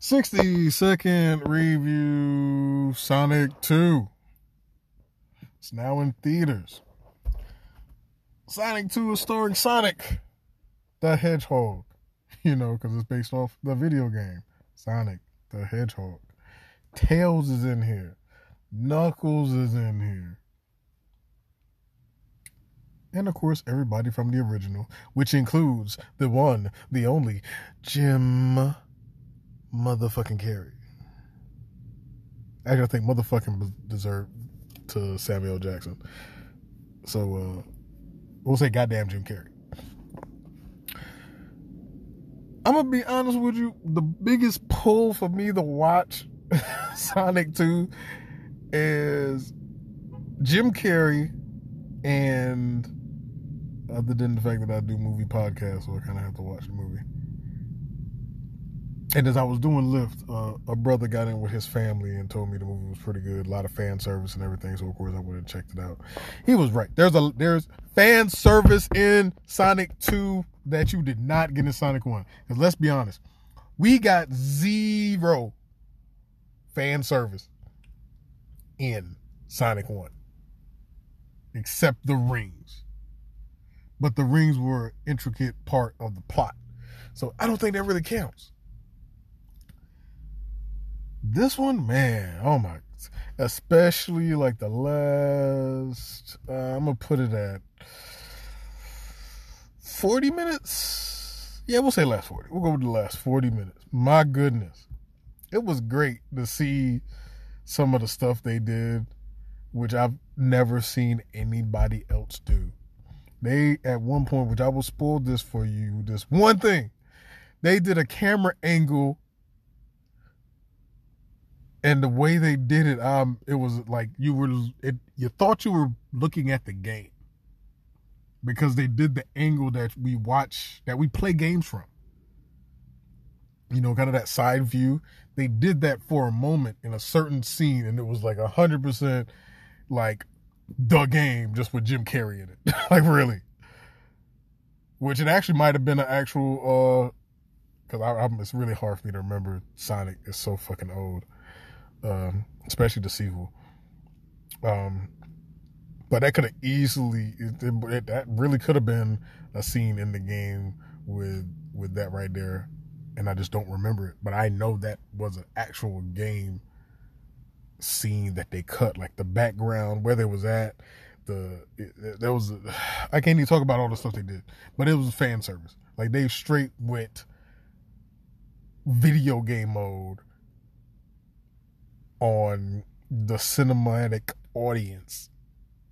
60 second review Sonic 2. It's now in theaters. Sonic 2 is starring Sonic the Hedgehog, you know, because it's based off the video game Sonic the Hedgehog. Tails is in here, Knuckles is in here. And of course, everybody from the original, which includes the one, the only, Jim motherfucking Carrey. Actually, I think motherfucking deserved to Samuel Jackson. So uh, we'll say goddamn Jim Carrey. I'm gonna be honest with you. The biggest pull for me to watch Sonic 2 is Jim Carrey and other than the fact that I do movie podcasts, so I kind of have to watch the movie. And as I was doing Lyft, uh, a brother got in with his family and told me the movie was pretty good, a lot of fan service and everything. So of course I would have checked it out. He was right. There's a there's fan service in Sonic 2 that you did not get in Sonic 1. Because let's be honest, we got zero fan service in Sonic 1, except the rings. But the rings were an intricate part of the plot. So I don't think that really counts. This one, man, oh my, especially like the last, uh, I'm gonna put it at 40 minutes. Yeah, we'll say last 40. We'll go with the last 40 minutes. My goodness. It was great to see some of the stuff they did, which I've never seen anybody else do. They, at one point, which I will spoil this for you, this one thing, they did a camera angle and the way they did it, um, it was like you were it you thought you were looking at the game because they did the angle that we watch that we play games from. You know, kind of that side view. They did that for a moment in a certain scene, and it was like a hundred percent like the game just with Jim Carrey in it. like really. Which it actually might have been an actual uh because I, I, it's really hard for me to remember Sonic is so fucking old um, especially the sequel. Um, but that could have easily it, it, that really could have been a scene in the game with with that right there, and I just don't remember it. But I know that was an actual game scene that they cut, like the background where they was at. The it, there was I can't even talk about all the stuff they did, but it was a fan service. Like they straight went video game mode on the cinematic audience.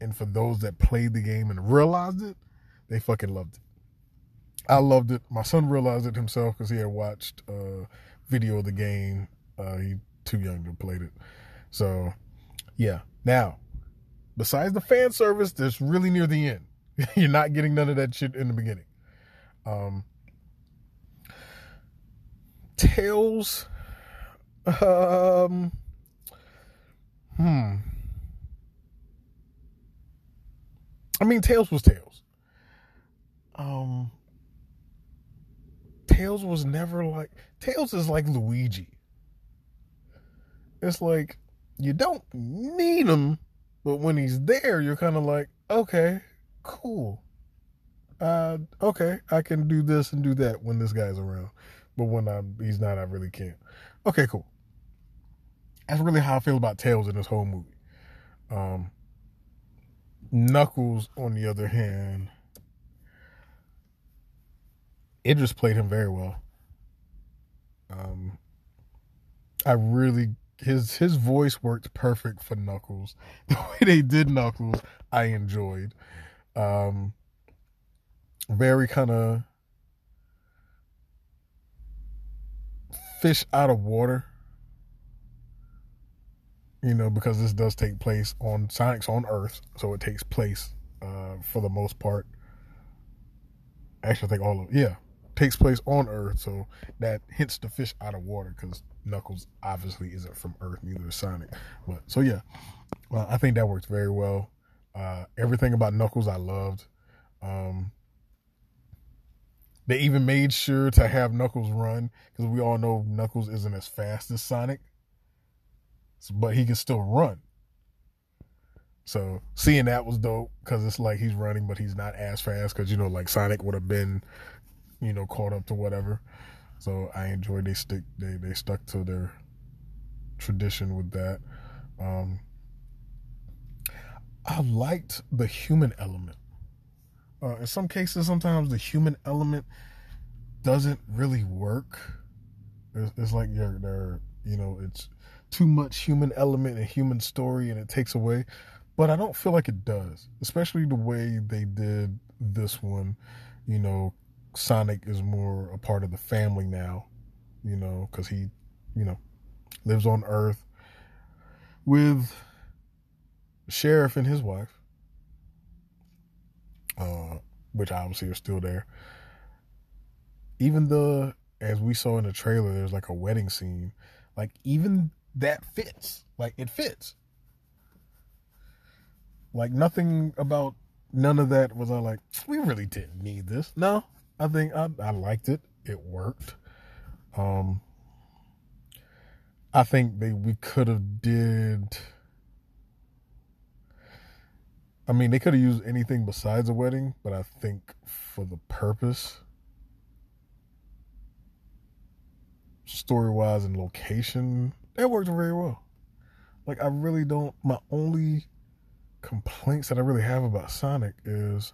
And for those that played the game and realized it, they fucking loved it. I loved it. My son realized it himself because he had watched a video of the game. Uh, he too young to play it. So, yeah. Now, besides the fan service, that's really near the end. You're not getting none of that shit in the beginning. Um, Tails, um, Hmm. I mean, Tails was Tails. Um, Tails was never like Tails is like Luigi. It's like you don't need him, but when he's there, you're kind of like, okay, cool. Uh, okay, I can do this and do that when this guy's around, but when I'm he's not, I really can't. Okay, cool. That's really how I feel about Tails in this whole movie. Um, Knuckles, on the other hand, Idris played him very well. Um, I really his his voice worked perfect for Knuckles. The way they did Knuckles, I enjoyed. Um, very kind of fish out of water you know, because this does take place on Sonic's on Earth, so it takes place uh, for the most part. Actually, I think all of yeah takes place on Earth, so that hits the fish out of water because Knuckles obviously isn't from Earth, neither is Sonic. But so yeah, well, I think that works very well. Uh, everything about Knuckles I loved. Um, They even made sure to have Knuckles run because we all know Knuckles isn't as fast as Sonic, but he can still run. So seeing that was dope because it's like he's running, but he's not as fast because you know, like Sonic would have been, you know, caught up to whatever. So I enjoyed they stick they they stuck to their tradition with that. Um, I liked the human element. Uh, in some cases, sometimes the human element doesn't really work. It's, it's like you're, they're, you know, it's too much human element and human story, and it takes away but I don't feel like it does, especially the way they did this one. You know, Sonic is more a part of the family now, you know, because he, you know, lives on Earth with sheriff and his wife, uh, which obviously are still there. Even the, as we saw in the trailer, there's like a wedding scene. Like, even that fits. Like, it fits. Like nothing about none of that was I like, we really didn't need this. No, I think I, I liked it. It worked. Um, I think they we could have did. I mean, they could have used anything besides a wedding, but I think for the purpose, story wise and location, that worked very well. Like I really don't. My only complaints that I really have about Sonic is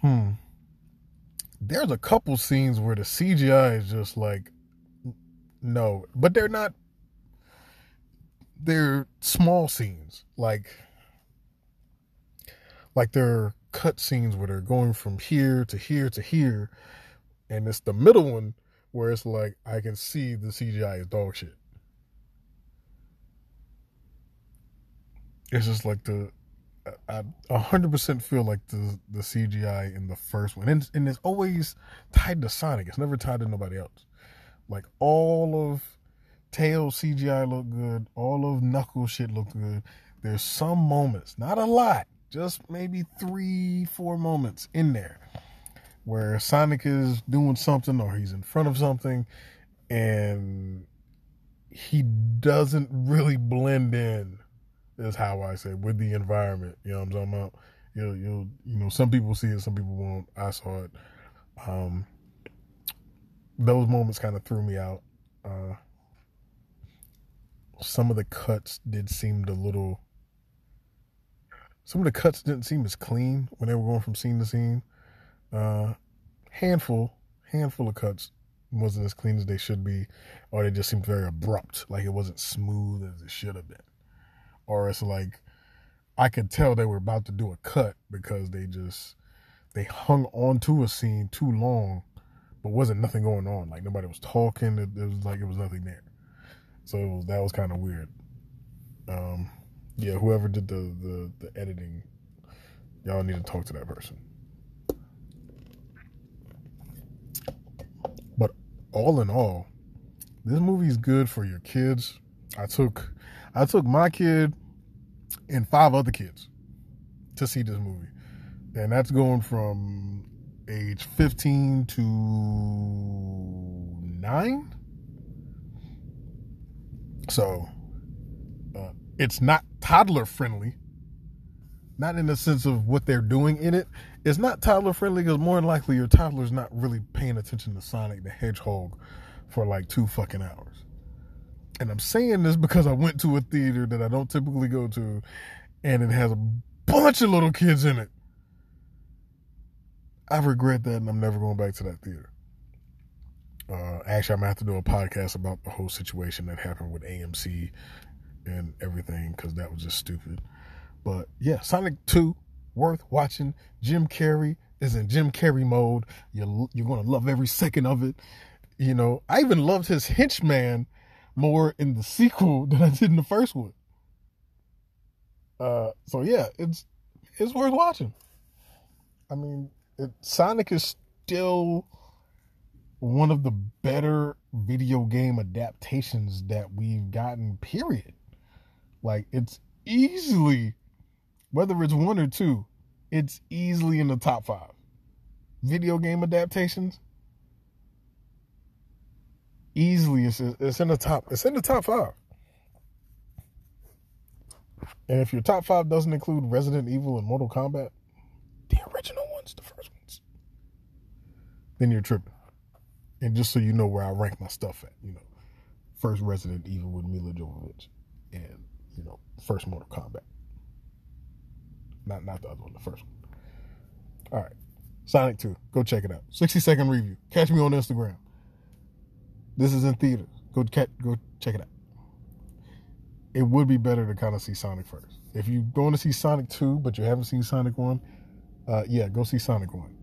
hmm there's a couple scenes where the CGI is just like no, but they're not they're small scenes like like they're cut scenes where they're going from here to here to here and it's the middle one where it's like I can see the CGI is dog shit. it's just like the I hundred percent feel like the the CGI in the first one, and and it's always tied to Sonic. It's never tied to nobody else. Like all of Tails CGI looked good. All of Knuckles shit looked good. There's some moments, not a lot, just maybe three, four moments in there where Sonic is doing something or he's in front of something, and he doesn't really blend in is how I say with the environment. You know what I'm talking about? You'll, you'll, you know, some people see it, some people won't. I saw it. Um, those moments kind of threw me out. Uh, some of the cuts did seem a little. Some of the cuts didn't seem as clean when they were going from scene to scene. Uh, handful, handful of cuts wasn't as clean as they should be, or they just seemed very abrupt, like it wasn't smooth as it should have been or it's like I could tell they were about to do a cut because they just they hung on to a scene too long, but wasn't nothing going on. Like nobody was talking. It, it was like it was nothing there. So was, that was kind of weird. Um, yeah, whoever did the, the the editing, y'all need to talk to that person. But all in all, this movie is good for your kids. I took I took my kid and five other kids to see this movie. And that's going from age 15 to 9. So uh, it's not toddler friendly. Not in the sense of what they're doing in it. It's not toddler friendly because more than likely your toddler's not really paying attention to Sonic the Hedgehog for like two fucking hours. And I'm saying this because I went to a theater that I don't typically go to, and it has a bunch of little kids in it. I regret that, and I'm never going back to that theater. Uh, actually, I'm gonna have to do a podcast about the whole situation that happened with AMC and everything because that was just stupid. But yeah, Sonic 2, worth watching. Jim Carrey is in Jim Carrey mode. You're, you're gonna love every second of it. You know, I even loved his henchman more in the sequel than I did in the first one. Uh, so yeah, it's it's worth watching. I mean, it, Sonic is still one of the better video game adaptations that we've gotten. Period. Like it's easily, whether it's one or two, it's easily in the top five. video game adaptations, easily it's, it's in the top. It's in the top five. And if your top five doesn't include Resident Evil and Mortal Kombat, the original ones, the first ones, then you're tripping. And just so you know where I rank my stuff at, you know, first Resident Evil with Milla Jovovich, and you know, first Mortal Kombat. Not not the other one, the first one. All right, Sonic Two, go check it out. Sixty second review. Catch me on Instagram. This is in theaters. Go catch, go check it out. It would be better to kind of see Sonic first. If you're going to see Sonic Two, but you haven't seen Sonic One, uh, yeah, go see Sonic One